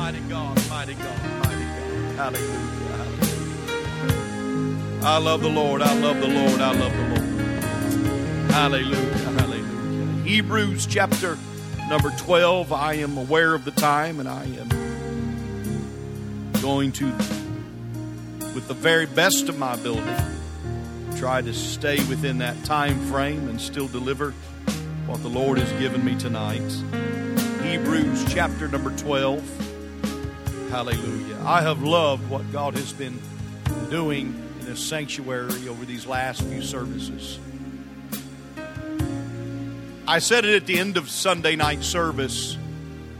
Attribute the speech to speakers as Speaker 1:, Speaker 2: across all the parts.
Speaker 1: Mighty God, mighty God, mighty God. Hallelujah, hallelujah. I love the Lord, I love the Lord, I love the Lord. Hallelujah, hallelujah. Hebrews chapter number 12. I am aware of the time and I am going to, with the very best of my ability, try to stay within that time frame and still deliver what the Lord has given me tonight. Hebrews chapter number 12. Hallelujah. I have loved what God has been doing in this sanctuary over these last few services. I said it at the end of Sunday night service,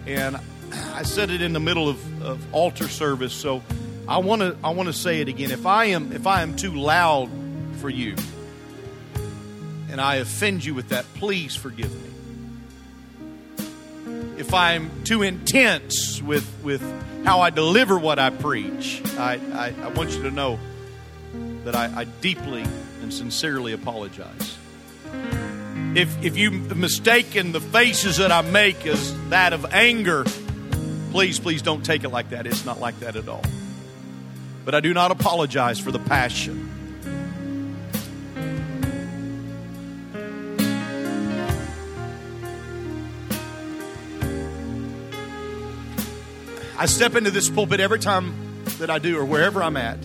Speaker 1: and I said it in the middle of, of altar service. So I want to I want to say it again. If I am if I am too loud for you and I offend you with that, please forgive me. If I'm too intense with, with how I deliver what I preach, I, I, I want you to know that I, I deeply and sincerely apologize. If, if you mistaken the faces that I make as that of anger, please, please don't take it like that. It's not like that at all. But I do not apologize for the passion I step into this pulpit every time that I do or wherever I'm at,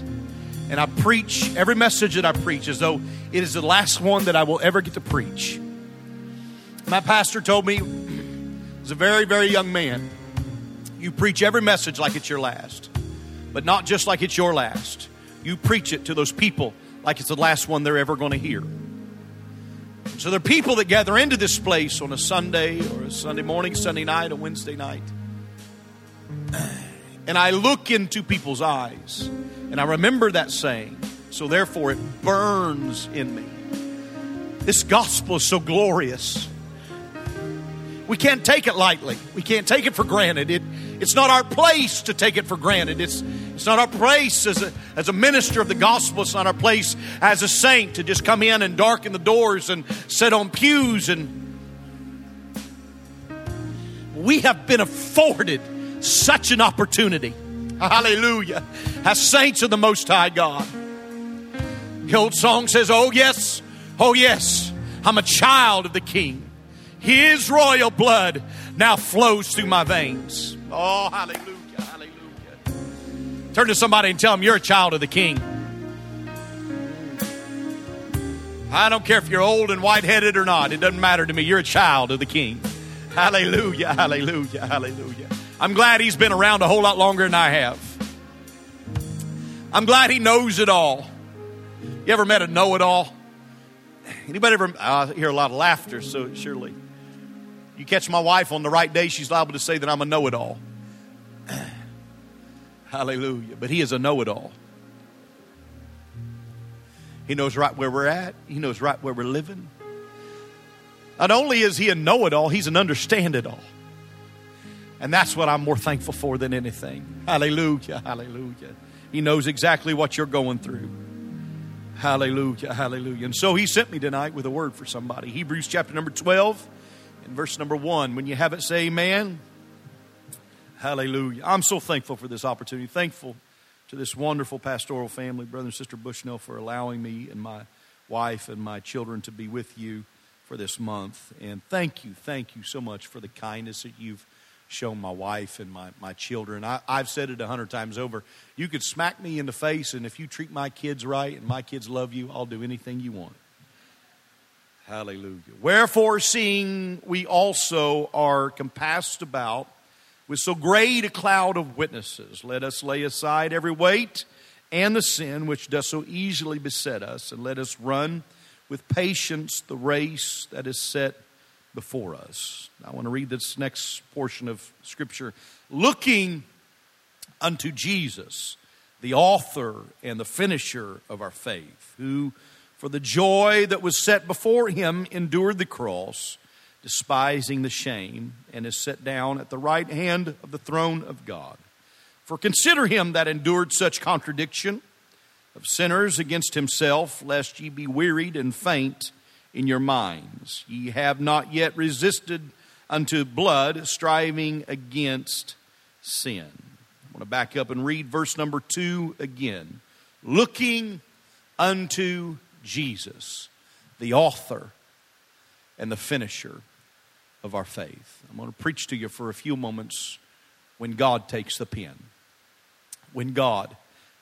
Speaker 1: and I preach every message that I preach as though it is the last one that I will ever get to preach. My pastor told me, as a very, very young man, you preach every message like it's your last, but not just like it's your last. You preach it to those people like it's the last one they're ever going to hear. So there are people that gather into this place on a Sunday or a Sunday morning, Sunday night, a Wednesday night and I look into people's eyes, and I remember that saying, so therefore it burns in me. This gospel is so glorious. We can't take it lightly. We can't take it for granted. It, it's not our place to take it for granted. It's, it's not our place as a, as a minister of the gospel. It's not our place as a saint to just come in and darken the doors and sit on pews. And we have been afforded such an opportunity. Hallelujah. As saints of the Most High God. The old song says, Oh, yes, oh, yes, I'm a child of the King. His royal blood now flows through my veins. Oh, hallelujah, hallelujah. Turn to somebody and tell them you're a child of the King. I don't care if you're old and white headed or not, it doesn't matter to me. You're a child of the King. Hallelujah, hallelujah, hallelujah. I'm glad he's been around a whole lot longer than I have. I'm glad he knows it all. You ever met a know it all? Anybody ever? I hear a lot of laughter, so surely. You catch my wife on the right day, she's liable to say that I'm a know it all. Hallelujah. But he is a know it all. He knows right where we're at, he knows right where we're living. Not only is he a know it all, he's an understand it all. And that's what I'm more thankful for than anything. Hallelujah, hallelujah. He knows exactly what you're going through. Hallelujah, hallelujah. And so he sent me tonight with a word for somebody. Hebrews chapter number 12 and verse number 1. When you have it, say amen. Hallelujah. I'm so thankful for this opportunity. Thankful to this wonderful pastoral family, brother and sister Bushnell, for allowing me and my wife and my children to be with you for this month. And thank you, thank you so much for the kindness that you've shown my wife and my, my children. I, I've said it a hundred times over. You could smack me in the face, and if you treat my kids right and my kids love you, I'll do anything you want. Hallelujah. Wherefore, seeing we also are compassed about with so great a cloud of witnesses, let us lay aside every weight and the sin which does so easily beset us, and let us run with patience the race that is set before us. I want to read this next portion of Scripture. Looking unto Jesus, the author and the finisher of our faith, who, for the joy that was set before him, endured the cross, despising the shame, and is set down at the right hand of the throne of God. For consider him that endured such contradiction of sinners against himself, lest ye be wearied and faint in your minds. Ye have not yet resisted unto blood, striving against sin. I want to back up and read verse number two again. Looking unto Jesus, the author and the finisher of our faith. I'm going to preach to you for a few moments when God takes the pen. When God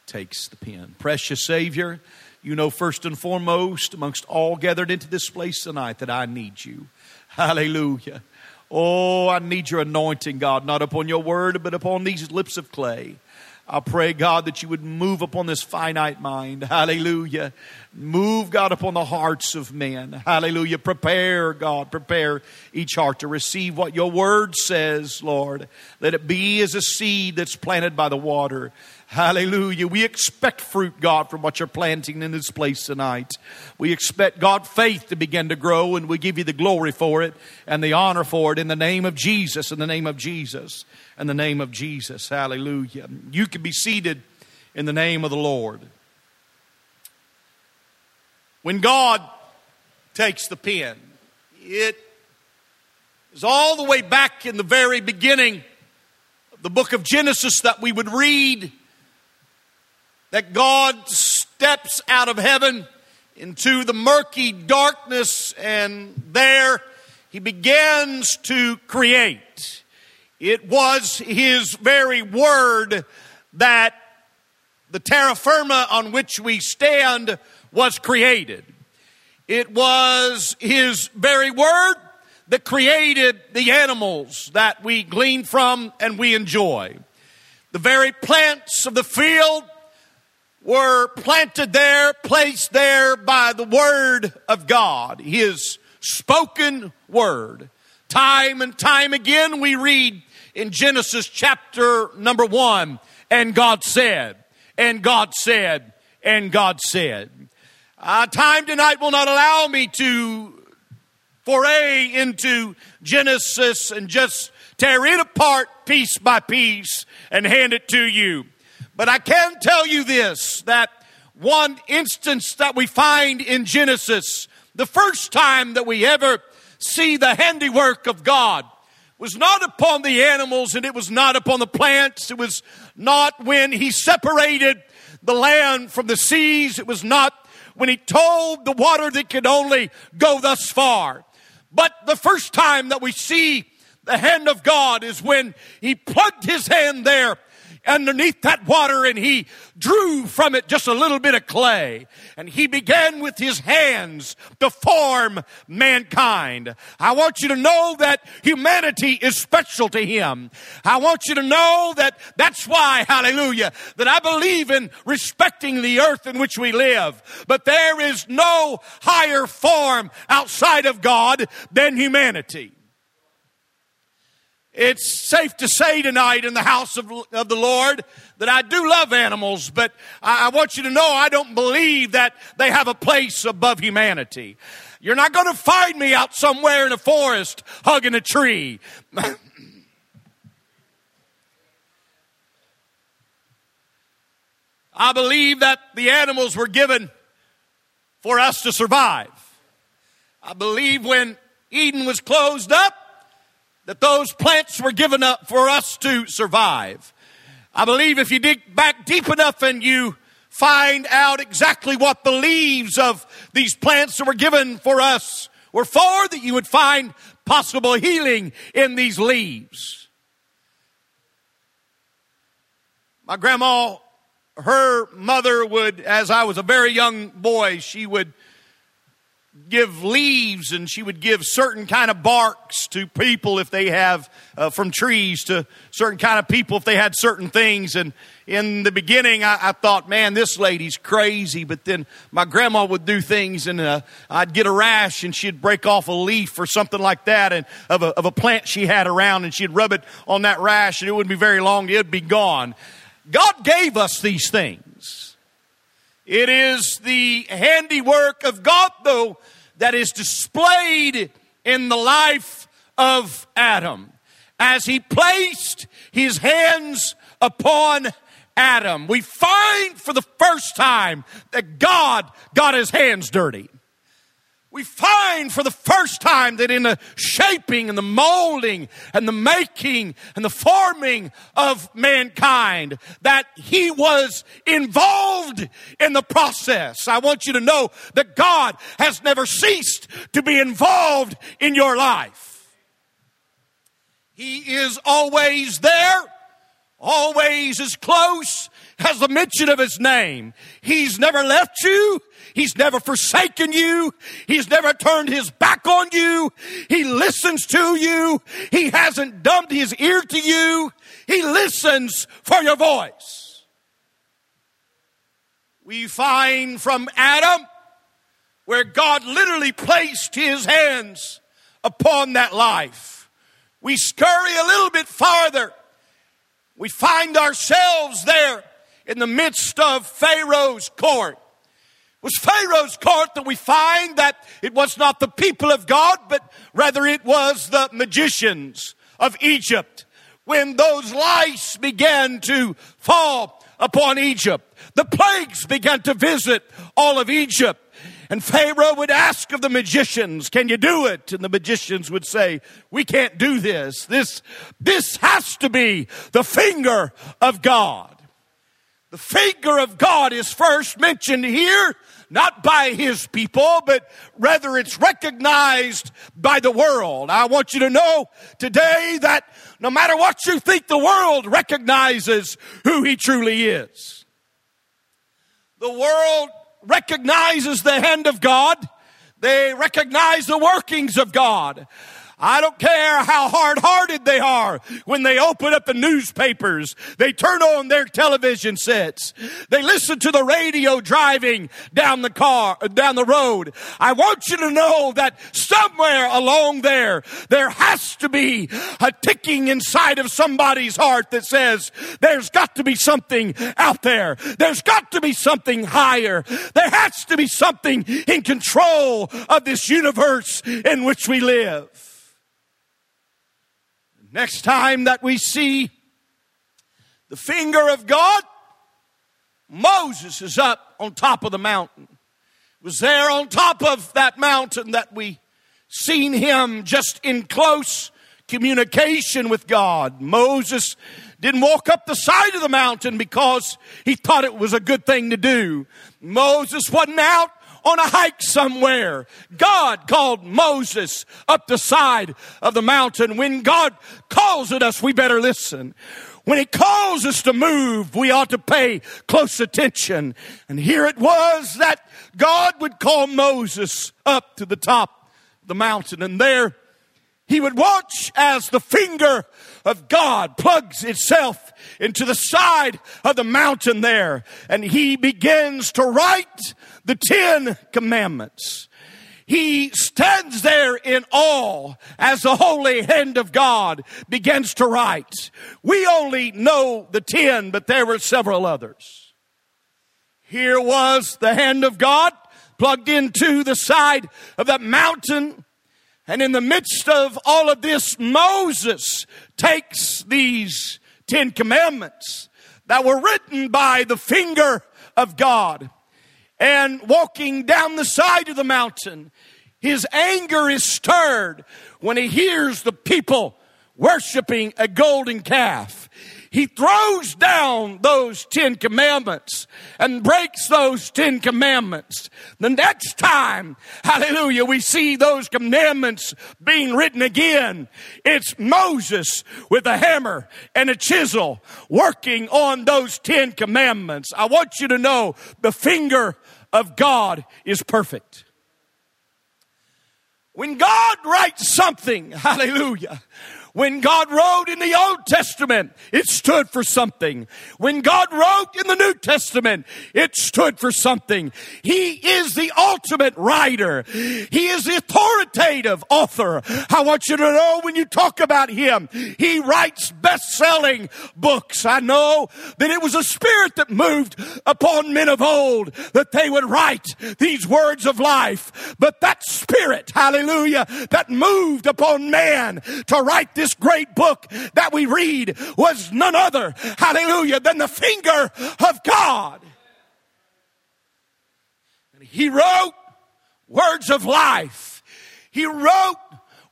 Speaker 1: takes the pen. Precious Savior, you know first and foremost, amongst all gathered into this place tonight, that I need you. Hallelujah. Oh, I need your anointing, God, not upon your word, but upon these lips of clay. I pray, God, that you would move upon this finite mind. Hallelujah. Move, God, upon the hearts of men. Hallelujah. Prepare, God, prepare each heart to receive what your word says, Lord. Let it be as a seed that's planted by the water. Hallelujah. We expect fruit, God, from what you're planting in this place tonight. We expect, God, faith to begin to grow, and we give you the glory for it and the honor for it in the name of Jesus, in the name of Jesus, in the name of Jesus. Hallelujah. You can be seated in the name of the Lord. When God takes the pen, it is all the way back in the very beginning of the book of Genesis that we would read that God steps out of heaven into the murky darkness and there he begins to create. It was his very word that the terra firma on which we stand was created. It was his very word that created the animals that we glean from and we enjoy. The very plants of the field were planted there, placed there by the Word of God, His spoken Word. Time and time again we read in Genesis chapter number one, and God said, and God said, and God said. Uh, time tonight will not allow me to foray into Genesis and just tear it apart piece by piece and hand it to you. But I can tell you this that one instance that we find in Genesis, the first time that we ever see the handiwork of God, was not upon the animals and it was not upon the plants. It was not when He separated the land from the seas. It was not when He told the water that could only go thus far. But the first time that we see the hand of God is when He plugged His hand there underneath that water and he drew from it just a little bit of clay. And he began with his hands to form mankind. I want you to know that humanity is special to him. I want you to know that that's why, hallelujah, that I believe in respecting the earth in which we live. But there is no higher form outside of God than humanity. It's safe to say tonight in the house of, of the Lord that I do love animals, but I, I want you to know I don't believe that they have a place above humanity. You're not going to find me out somewhere in a forest hugging a tree. I believe that the animals were given for us to survive. I believe when Eden was closed up, that those plants were given up for us to survive. I believe if you dig back deep enough and you find out exactly what the leaves of these plants that were given for us were for, that you would find possible healing in these leaves. My grandma, her mother would, as I was a very young boy, she would give leaves and she would give certain kind of barks to people if they have uh, from trees to certain kind of people if they had certain things. And in the beginning I, I thought man this lady's crazy. But then my grandma would do things and uh, i'd get a rash and she'd break off a leaf or something like that and of a, of a plant she had around and she'd rub it on that rash and it wouldn't be very long it'd be gone. God gave us these things it is the handiwork of God, though, that is displayed in the life of Adam. As he placed his hands upon Adam, we find for the first time that God got his hands dirty. We find for the first time that in the shaping and the molding and the making and the forming of mankind that he was involved in the process. I want you to know that God has never ceased to be involved in your life. He is always there, always as close as the mention of his name. He's never left you. He's never forsaken you. He's never turned his back on you. He listens to you. He hasn't dumbed his ear to you. He listens for your voice. We find from Adam where God literally placed his hands upon that life. We scurry a little bit farther. We find ourselves there in the midst of Pharaoh's court It was Pharaoh's court that we find that it was not the people of God, but rather it was the magicians of Egypt. When those lice began to fall upon Egypt, the plagues began to visit all of Egypt. And Pharaoh would ask of the magicians, can you do it? And the magicians would say, we can't do this. This, this has to be the finger of God. The finger of God is first mentioned here not by his people, but rather it's recognized by the world. I want you to know today that no matter what you think, the world recognizes who he truly is. The world recognizes the hand of God. They recognize the workings of God. I don't care how hard hearted they are when they open up the newspapers. They turn on their television sets. They listen to the radio driving down the car, down the road. I want you to know that somewhere along there, there has to be a ticking inside of somebody's heart that says, there's got to be something out there. There's got to be something higher. There has to be something in control of this universe in which we live. Next time that we see the finger of God, Moses is up on top of the mountain. It was there on top of that mountain that we seen him just in close communication with God. Moses didn't walk up the side of the mountain because he thought it was a good thing to do. Moses wasn't out on a hike somewhere. God called Moses up the side of the mountain. When God calls at us, we better listen. When he calls us to move, we ought to pay close attention. And here it was that God would call Moses up to the top of the mountain. And there he would watch as the finger of God plugs itself into the side of the mountain there. And he begins to write the Ten Commandments. He stands there in awe as the holy hand of God begins to write. We only know the ten, but there were several others. Here was the hand of God plugged into the side of that mountain. And in the midst of all of this, Moses takes these Ten Commandments that were written by the finger of God and walking down the side of the mountain, his anger is stirred when he hears the people worshiping a golden calf. He throws down those Ten Commandments and breaks those Ten Commandments. The next time, hallelujah, we see those commandments being written again, it's Moses with a hammer and a chisel working on those Ten Commandments. I want you to know the finger of God is perfect. When God writes something, hallelujah, when God wrote in the Old Testament, it stood for something. When God wrote in the New Testament, it stood for something. He is the ultimate writer. He is the authoritative author. I want you to know when you talk about him, he writes best-selling books. I know that it was a spirit that moved upon men of old that they would write these words of life. But that spirit, hallelujah, that moved upon man to write this great book that we read was none other, hallelujah, than the finger of God. And he wrote words of life. He wrote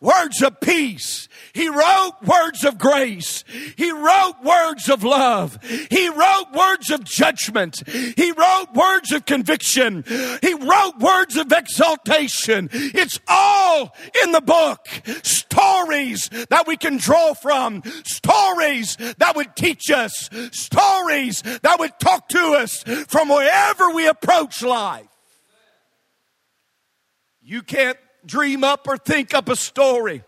Speaker 1: words of peace. He wrote words of grace. He wrote words of love. He wrote words of judgment. He wrote words of conviction. He wrote words of exaltation. It's all in the book. Stories that we can draw from. Stories that would teach us. Stories that would talk to us from wherever we approach life. You can't dream up or think up a story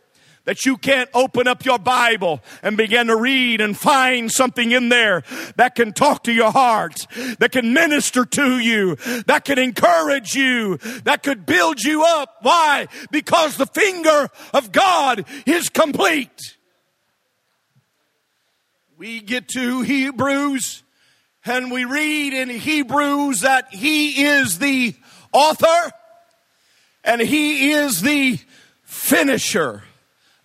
Speaker 1: that you can't open up your Bible and begin to read and find something in there that can talk to your heart, that can minister to you, that can encourage you, that could build you up. Why? Because the finger of God is complete. We get to Hebrews and we read in Hebrews that He is the author and He is the finisher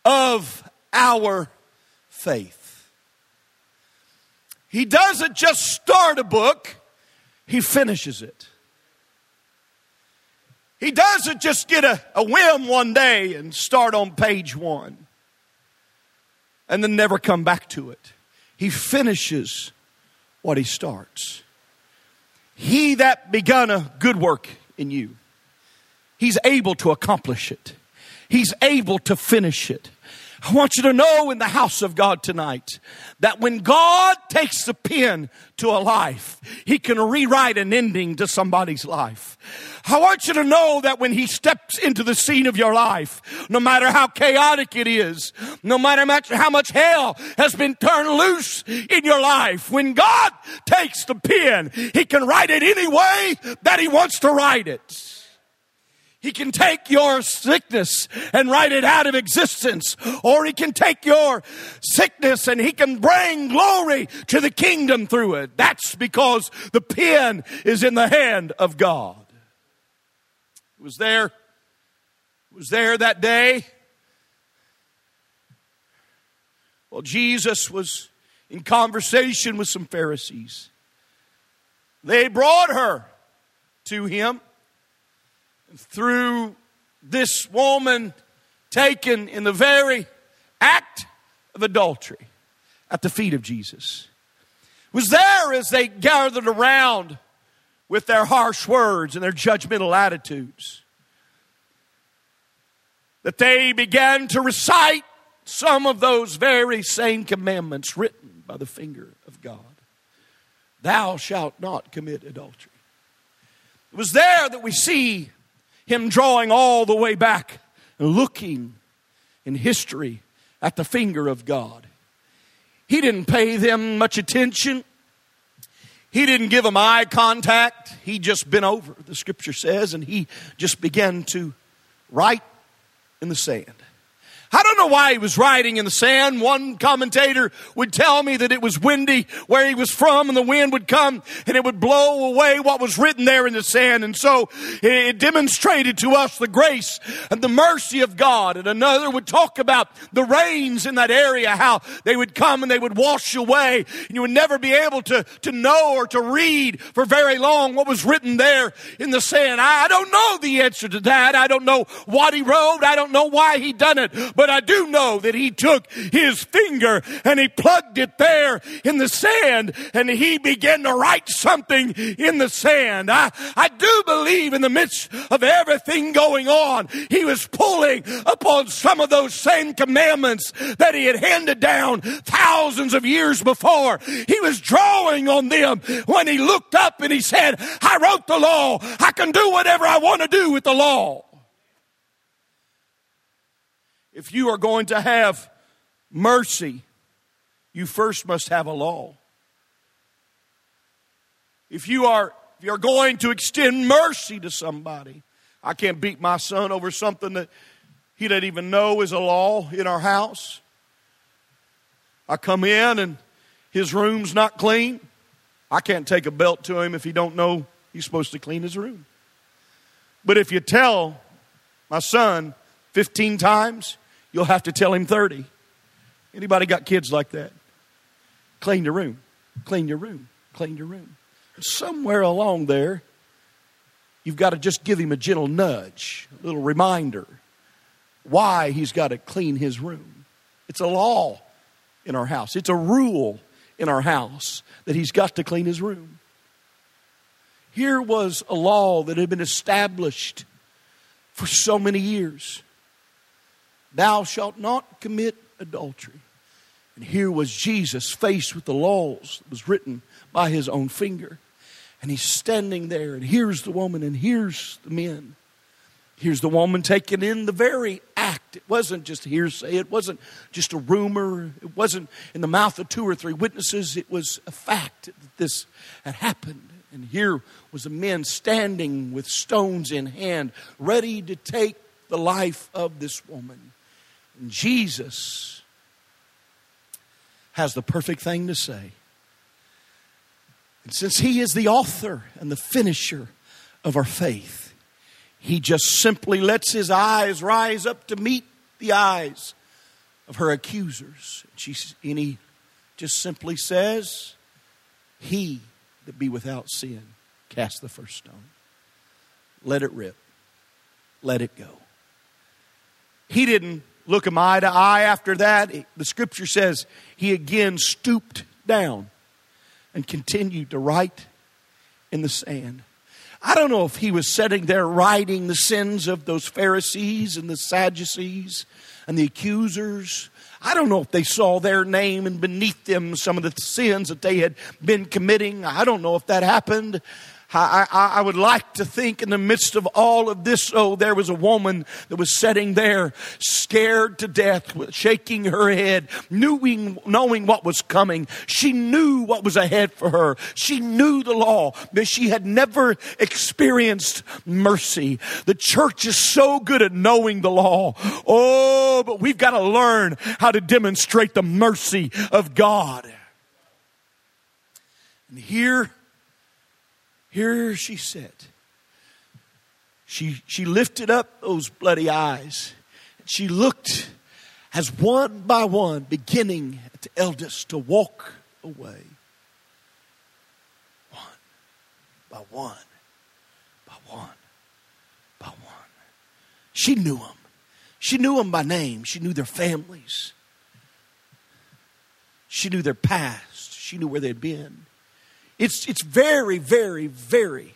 Speaker 1: of our faith. He doesn't just start a book, He finishes it. He doesn't just get a, a whim one day and start on page one and then never come back to it. He finishes what he starts. He that begun a good work in you He's able to accomplish it. He's able to finish it. I want you to know in the house of God tonight that when God takes the pen to a life, He can rewrite an ending to somebody's life. I want you to know that when He steps into the scene of your life, no matter how chaotic it is, no matter how much hell has been turned loose in your life, when God takes the pen, He can write it any way that He wants to write it. He can take your sickness and write it out of existence. Or he can take your sickness and he can bring glory to the kingdom through it. That's because the pen is in the hand of God. It was there, it was there that day. Well, Jesus was in conversation with some Pharisees. They brought her to him through this woman taken in the very act of adultery at the feet of Jesus. Was there as they gathered around with their harsh words and their judgmental attitudes that they began to recite some of those very same commandments written by the finger of God. Thou shalt not commit adultery. It was there that we see him drawing all the way back and looking in history at the finger of God. He didn't pay them much attention. He didn't give them eye contact. He just bent over, the scripture says, and he just began to write in the sand. I don't know why he was writing in the sand. One commentator would tell me that it was windy where he was from and the wind would come and it would blow away what was written there in the sand. And so it demonstrated to us the grace and the mercy of God. And another would talk about the rains in that area, how they would come and they would wash away and you would never be able to, to know or to read for very long what was written there in the sand. I, I don't know the answer to that. I don't know what he wrote. I don't know why he done it. But I do know that he took his finger and he plugged it there in the sand and he began to write something in the sand. I, I do believe in the midst of everything going on, he was pulling upon some of those same commandments that he had handed down thousands of years before. He was drawing on them when he looked up and he said, I wrote the law. I can do whatever I want to do with the law. If you are going to have mercy, you first must have a law. If you are if you're going to extend mercy to somebody, I can't beat my son over something that he doesn't even know is a law in our house. I come in and his room's not clean. I can't take a belt to him if he don't know he's supposed to clean his room. But if you tell my son 15 times, you'll have to tell him 30. Anybody got kids like that? Clean your room, clean your room, clean your room. somewhere along there, you've got to just give him a gentle nudge, a little reminder why he's got to clean his room. It's a law in our house, it's a rule in our house that he's got to clean his room. Here was a law that had been established for so many years. Thou shalt not commit adultery. And here was Jesus faced with the laws that was written by his own finger. And he's standing there, and here's the woman, and here's the men. Here's the woman taking in the very act. It wasn't just hearsay. It wasn't just a rumor. It wasn't in the mouth of two or three witnesses. It was a fact that this had happened. And here was the men standing with stones in hand, ready to take the life of this woman. Jesus has the perfect thing to say. And since he is the author and the finisher of our faith, he just simply lets his eyes rise up to meet the eyes of her accusers. And he just simply says, He that be without sin, cast the first stone. Let it rip. Let it go. He didn't look him eye to eye after that. The scripture says he again stooped down and continued to write in the sand. I don't know if he was sitting there writing the sins of those Pharisees and the Sadducees and the accusers I don't know if they saw their name and beneath them some of the sins that they had been committing. I don't know if that happened. I, I, I, would like to think in the midst of all of this, oh, there was a woman that was sitting there scared to death, shaking her head, knowing, knowing what was coming. She knew what was ahead for her. She knew the law, but she had never experienced mercy. The church is so good at knowing the law. Oh, but we've got to learn how to demonstrate the mercy of God. And here, here she sat. She, she lifted up those bloody eyes. And she looked as one by one, beginning at the eldest, to walk away. One by one, by one, by one. She knew them. She knew them by name. She knew their families. She knew their past. She knew where they'd been. It's, it's very, very, very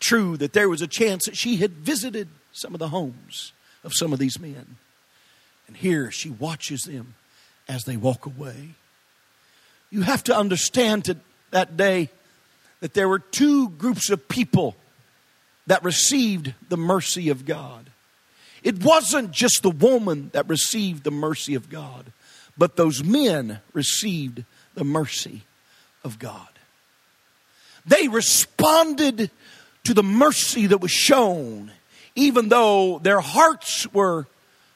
Speaker 1: true that there was a chance that she had visited some of the homes of some of these men. And here she watches them as they walk away. You have to understand to that day that there were two groups of people that received the mercy of God. It wasn't just the woman that received the mercy of God, but those men received the mercy of God. They responded to the mercy that was shown, even though their hearts were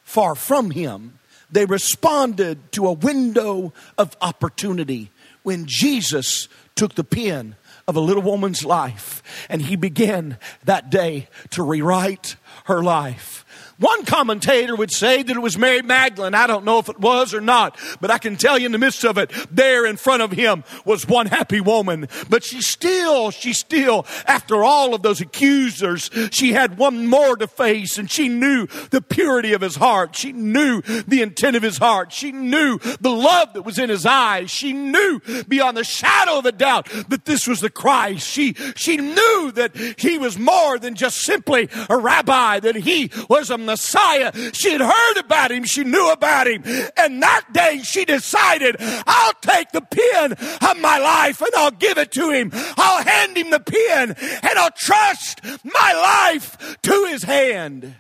Speaker 1: far from Him. They responded to a window of opportunity when Jesus took the pen of a little woman's life and he began that day to rewrite her life. One commentator would say that it was Mary Magdalene. I don't know if it was or not, but I can tell you in the midst of it, there in front of him was one happy woman. But she still, she still, after all of those accusers, she had one more to face and she knew the purity of his heart. She knew the intent of his heart. She knew the love that was in his eyes. She knew beyond the shadow of a doubt that this was the Christ. She, she knew that he was more than just simply a rabbi, that he was a Messiah. She had heard about him. She knew about him. And that day she decided, I'll take the pen of my life and I'll give it to him. I'll hand him the pen and I'll trust my life to his hand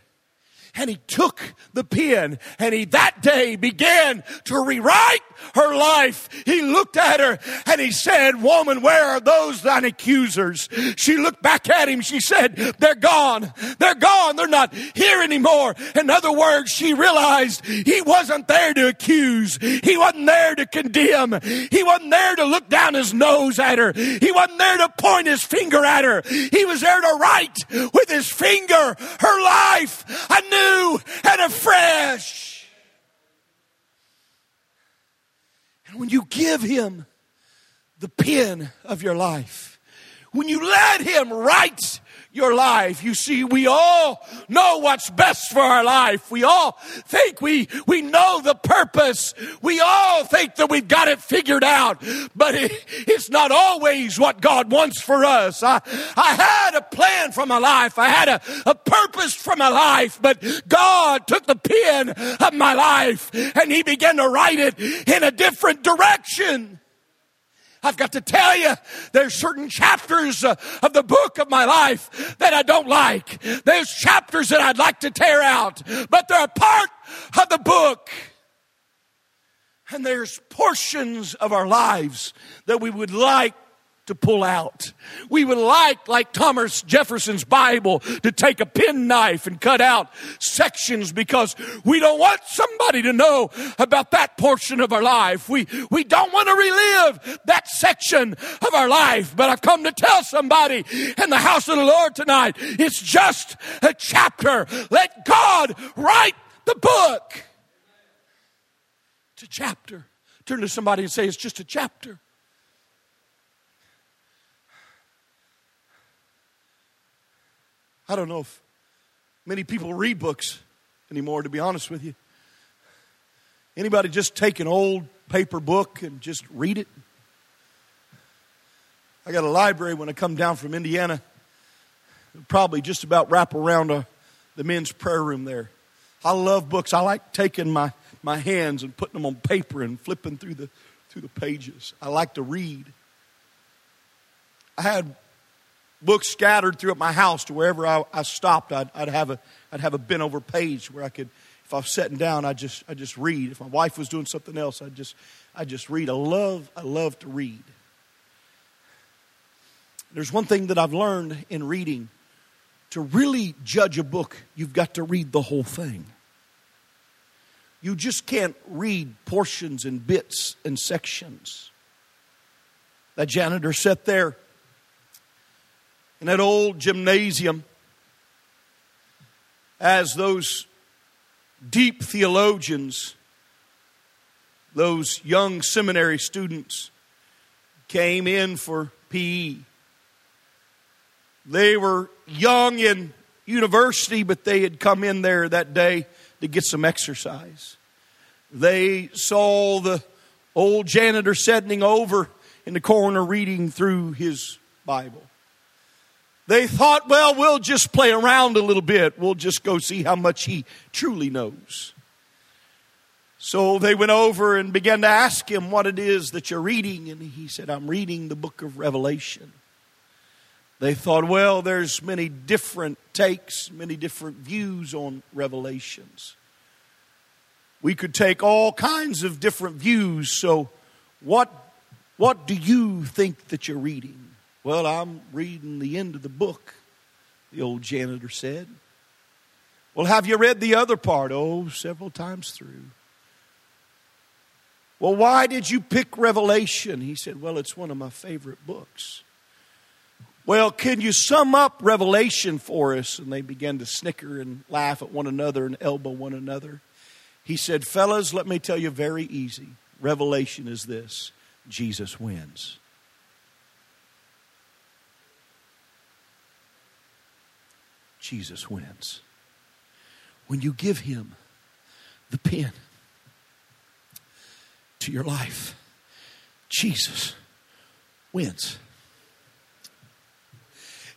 Speaker 1: and he took the pen and he that day began to rewrite her life. He looked at her and he said, Woman, where are those thine accusers? She looked back at him. She said, They're gone. They're gone. They're not here anymore. In other words, she realized he wasn't there to accuse. He wasn't there to condemn. He wasn't there to look down his nose at her. He wasn't there to point his finger at her. He was there to write with his finger her life anew and afresh. And when you give Him the pen of your life, when you let Him write your life. You see, we all know what's best for our life. We all think we, we know the purpose. We all think that we've got it figured out, but it, it's not always what God wants for us. I, I had a plan for my life. I had a, a purpose for my life, but God took the pen of my life and He began to write it in a different direction. I've got to tell you, there's certain chapters uh, of the book of my life that I don't like. There's chapters that I'd like to tear out, but they're a part of the book. And there's portions of our lives that we would like to pull out. We would like, like Thomas Jefferson's Bible, to take a penknife and cut out sections because we don't want somebody to know about that portion of our life. We, we don't want to relive that section of our life. But I've come to tell somebody in the house of the Lord tonight, it's just a chapter. Let God write the book. It's a chapter. Turn to somebody and say, it's just a chapter. I don't know if many people read books anymore, to be honest with you. Anybody just take an old paper book and just read it? I got a library when I come down from Indiana. Probably just about wrap around a, uh, the men's prayer room there. I love books. I like taking my, my hands and putting them on paper and flipping through the, through the pages. I like to read. I had books scattered throughout my house to wherever I, I stopped, I'd, I'd, have a, I'd have a bent over page where I could, if I was sitting down, I'd just, I'd just read. If my wife was doing something else, I'd just, I'd just read. I love, I love to read. There's one thing that I've learned in reading. To really judge a book, you've got to read the whole thing. You just can't read portions and bits and sections. That janitor sat there in that old gymnasium as those deep theologians, those young seminary students came in for PE. They were young in university, but they had come in there that day to get some exercise. They saw the old janitor sitting over in the corner reading through his Bible. They thought, well, we'll just play around a little bit. We'll just go see how much he truly knows. So they went over and began to ask him what it is that you're reading. And he said, I'm reading the book of Revelation. They thought, well, there's many different takes, many different views on Revelations. We could take all kinds of different views. So, what, what do you think that you're reading? Well, I'm reading the end of the book, the old janitor said. Well, have you read the other part? Oh, several times through. Well, why did you pick Revelation? He said, Well, it's one of my favorite books. Well, can you sum up Revelation for us? And they began to snicker and laugh at one another and elbow one another. He said, Fellas, let me tell you very easy. Revelation is this Jesus wins. Jesus wins. When you give him the pen to your life, Jesus wins.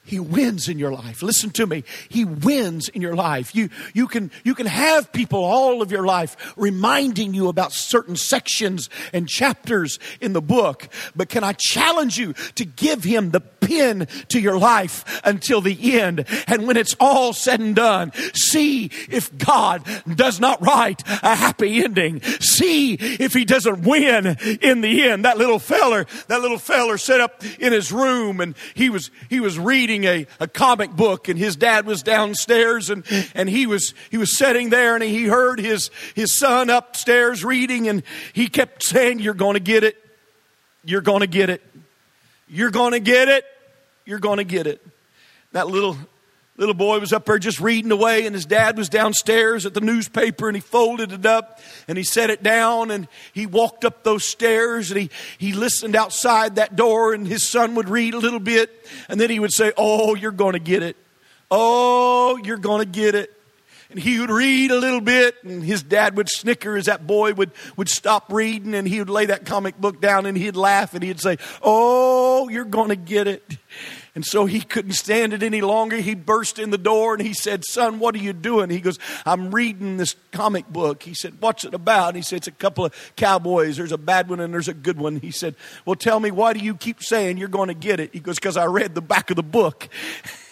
Speaker 1: He wins in your life. Listen to me. He wins in your life. You, you, can, you can have people all of your life reminding you about certain sections and chapters in the book. But can I challenge you to give him the pen to your life until the end? And when it's all said and done, see if God does not write a happy ending. See if he doesn't win in the end. That little feller, that little feller sat up in his room and he was, he was reading reading a, a comic book and his dad was downstairs and, and he was, he was sitting there and he heard his, his son upstairs reading and he kept saying, you're to get it. You're to get it. You're to get it. You're to get it. That little, Little boy was up there just reading away, and his dad was downstairs at the newspaper, and he folded it up and he set it down, and he walked up those stairs, and he, he listened outside that door, and his son would read a little bit, and then he would say, Oh, you're going to get it. Oh, you're going to get it. And he would read a little bit, and his dad would snicker as that boy would, would stop reading, and he would lay that comic book down, and he'd laugh, and he'd say, Oh, you're going to get it. And so he couldn't stand it any longer. He burst in the door and he said, Son, what are you doing? He goes, I'm reading this comic book. He said, What's it about? And He said, It's a couple of cowboys. There's a bad one and there's a good one. He said, Well, tell me, why do you keep saying you're going to get it? He goes, Because I read the back of the book.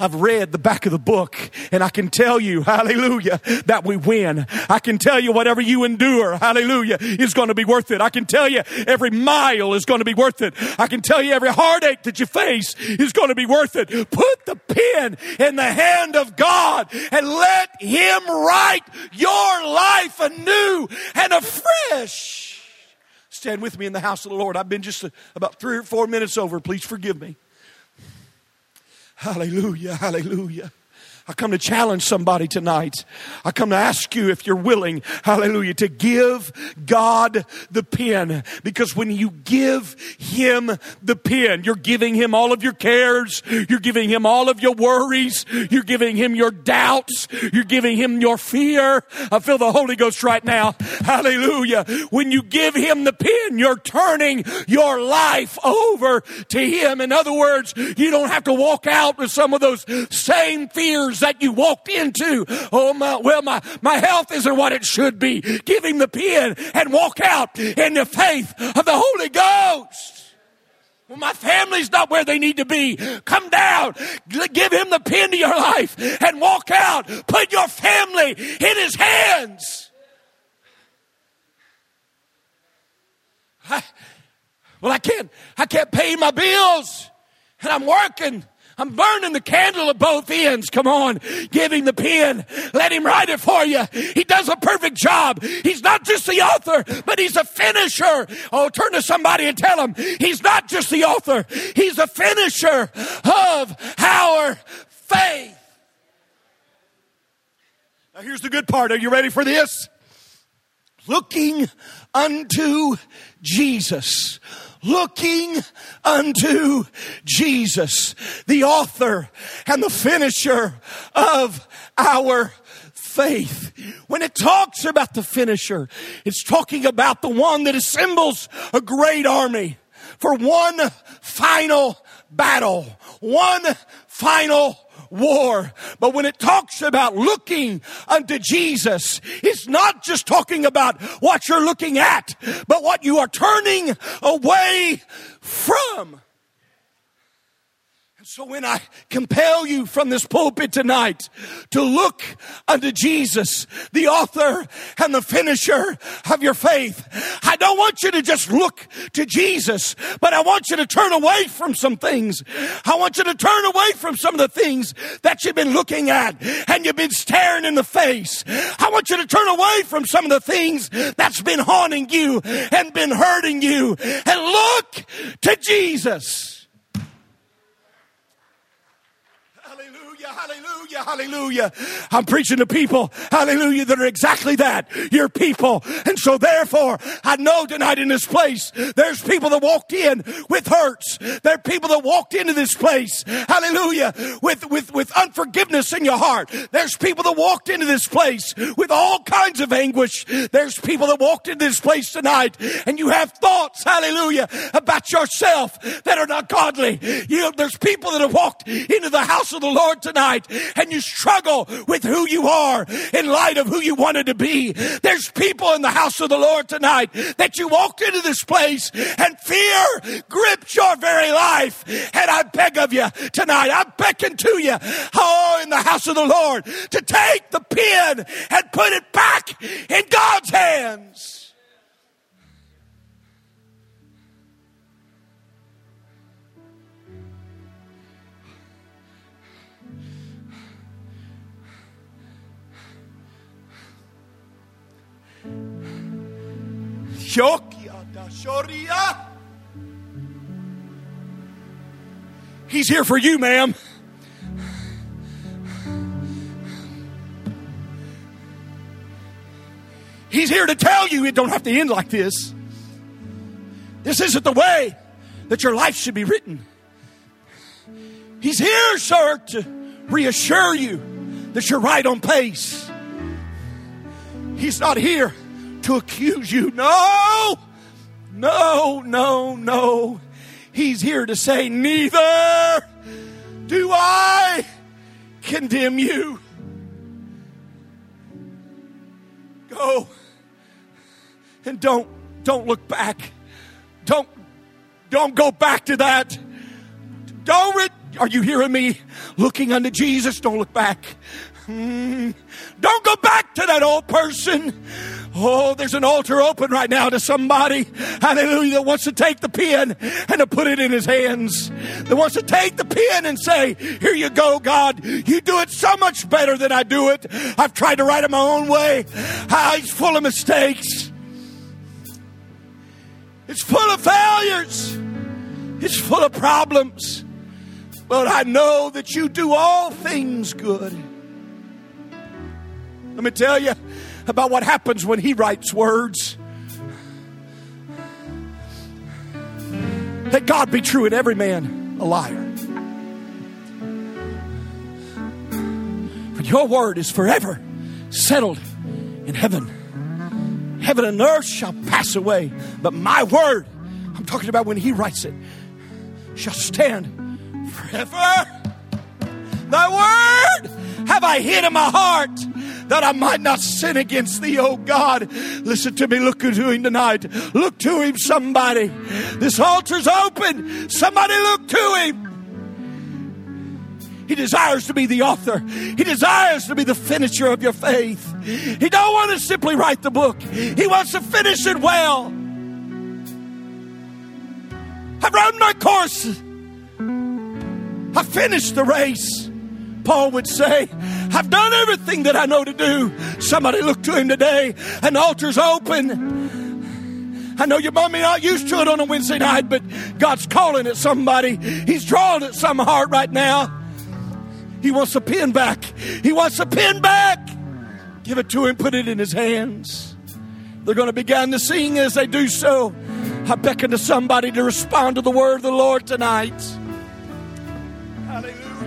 Speaker 1: I've read the back of the book and I can tell you, hallelujah, that we win. I can tell you whatever you endure, hallelujah, is going to be worth it. I can tell you every mile is going to be worth it. I can tell you every heartache that you face is going to be worth it. Put the pen in the hand of God and let Him write your life anew and afresh. Stand with me in the house of the Lord. I've been just about three or four minutes over. Please forgive me. Hallelujah, hallelujah. I come to challenge somebody tonight. I come to ask you if you're willing, hallelujah, to give God the pen. Because when you give Him the pen, you're giving Him all of your cares. You're giving Him all of your worries. You're giving Him your doubts. You're giving Him your fear. I feel the Holy Ghost right now. Hallelujah. When you give Him the pen, you're turning your life over to Him. In other words, you don't have to walk out with some of those same fears that you walked into. Oh my, well, my, my health isn't what it should be. Give him the pen and walk out in the faith of the Holy Ghost. Well, my family's not where they need to be. Come down, give him the pen to your life and walk out. Put your family in his hands. I, well, I can't, I can't pay my bills and I'm working. I'm burning the candle at both ends. Come on. Give him the pen. Let him write it for you. He does a perfect job. He's not just the author, but he's a finisher. Oh, turn to somebody and tell him he's not just the author. He's a finisher of our faith. Now here's the good part. Are you ready for this? Looking unto Jesus looking unto Jesus, the author and the finisher of our faith. When it talks about the finisher, it's talking about the one that assembles a great army for one final battle, one final war. But when it talks about looking unto Jesus, it's not just talking about what you're looking at, but what you are turning away from. So when I compel you from this pulpit tonight to look unto Jesus, the author and the finisher of your faith, I don't want you to just look to Jesus, but I want you to turn away from some things. I want you to turn away from some of the things that you've been looking at and you've been staring in the face. I want you to turn away from some of the things that's been haunting you and been hurting you and look to Jesus. Hallelujah, hallelujah. I'm preaching to people, hallelujah, that are exactly that. You're people. And so therefore, I know tonight in this place, there's people that walked in with hurts. There are people that walked into this place, hallelujah, with, with, with unforgiveness in your heart. There's people that walked into this place with all kinds of anguish. There's people that walked into this place tonight and you have thoughts, hallelujah, about yourself that are not godly. You there's people that have walked into the house of the Lord tonight and you struggle with who you are in light of who you wanted to be. There's people in the house of the Lord tonight that you walked into this place and fear gripped your very life. And I beg of you tonight, I beckon to you, oh, in the house of the Lord to take the pen and put it back in God's hands. He's here for you, ma'am. He's here to tell you it don't have to end like this. This isn't the way that your life should be written. He's here, sir, to reassure you that you're right on pace. He's not here to accuse you. No, no, no, no. He's here to say, Neither do I condemn you. Go and don't don't look back. Don't don't go back to that. Don't re- are you hearing me? Looking unto Jesus, don't look back. Mm. Don't go back to that old person. Oh, there's an altar open right now to somebody, hallelujah, that wants to take the pen and to put it in his hands. That wants to take the pen and say, Here you go, God. You do it so much better than I do it. I've tried to write it my own way. Ah, he's full of mistakes. It's full of failures. It's full of problems. But I know that you do all things good. Let me tell you about what happens when he writes words. Let God be true and every man a liar. For your word is forever settled in heaven. Heaven and earth shall pass away, but my word, I'm talking about when he writes it, shall stand forever. Thy word have I hid in my heart that I might not sin against thee, oh God. Listen to me. Look to him tonight. Look to him, somebody. This altar's open. Somebody look to him. He desires to be the author. He desires to be the finisher of your faith. He don't want to simply write the book. He wants to finish it well. I've run my course. I finished the race. Paul would say, I've done everything that I know to do. Somebody look to him today. An altar's open. I know your mom may not used to it on a Wednesday night, but God's calling at somebody. He's drawing at some heart right now. He wants a pen back. He wants a pen back. Give it to him, put it in his hands. They're going to begin to sing as they do so. I beckon to somebody to respond to the word of the Lord tonight. Hallelujah,